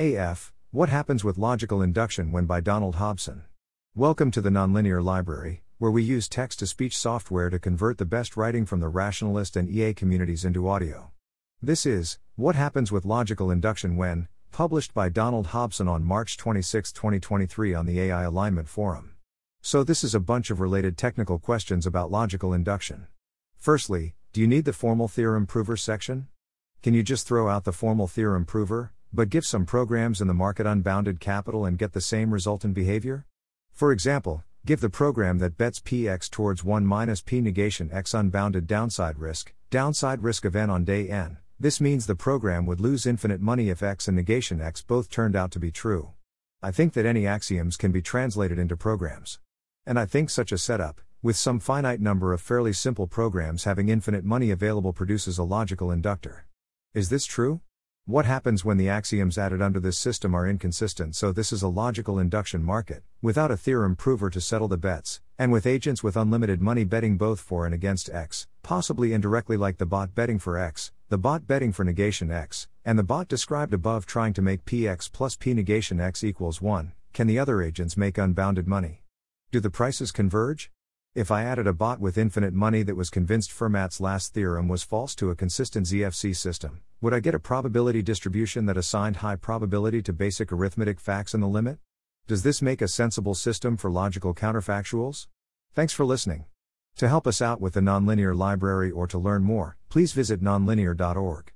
AF What Happens with Logical Induction When by Donald Hobson. Welcome to the Nonlinear Library, where we use text to speech software to convert the best writing from the rationalist and EA communities into audio. This is What Happens with Logical Induction When, published by Donald Hobson on March 26, 2023, on the AI Alignment Forum. So, this is a bunch of related technical questions about logical induction. Firstly, do you need the formal theorem prover section? Can you just throw out the formal theorem prover, but give some programs in the market unbounded capital and get the same resultant behavior? For example, give the program that bets px towards 1 minus p negation x unbounded downside risk, downside risk of n on day n. This means the program would lose infinite money if x and negation x both turned out to be true. I think that any axioms can be translated into programs. And I think such a setup, with some finite number of fairly simple programs having infinite money available, produces a logical inductor. Is this true? What happens when the axioms added under this system are inconsistent? So, this is a logical induction market, without a theorem prover to settle the bets, and with agents with unlimited money betting both for and against X, possibly indirectly like the bot betting for X, the bot betting for negation X, and the bot described above trying to make Px plus P negation X equals 1. Can the other agents make unbounded money? Do the prices converge? If I added a bot with infinite money that was convinced Fermat's last theorem was false to a consistent ZFC system, would I get a probability distribution that assigned high probability to basic arithmetic facts in the limit? Does this make a sensible system for logical counterfactuals? Thanks for listening. To help us out with the Nonlinear Library or to learn more, please visit nonlinear.org.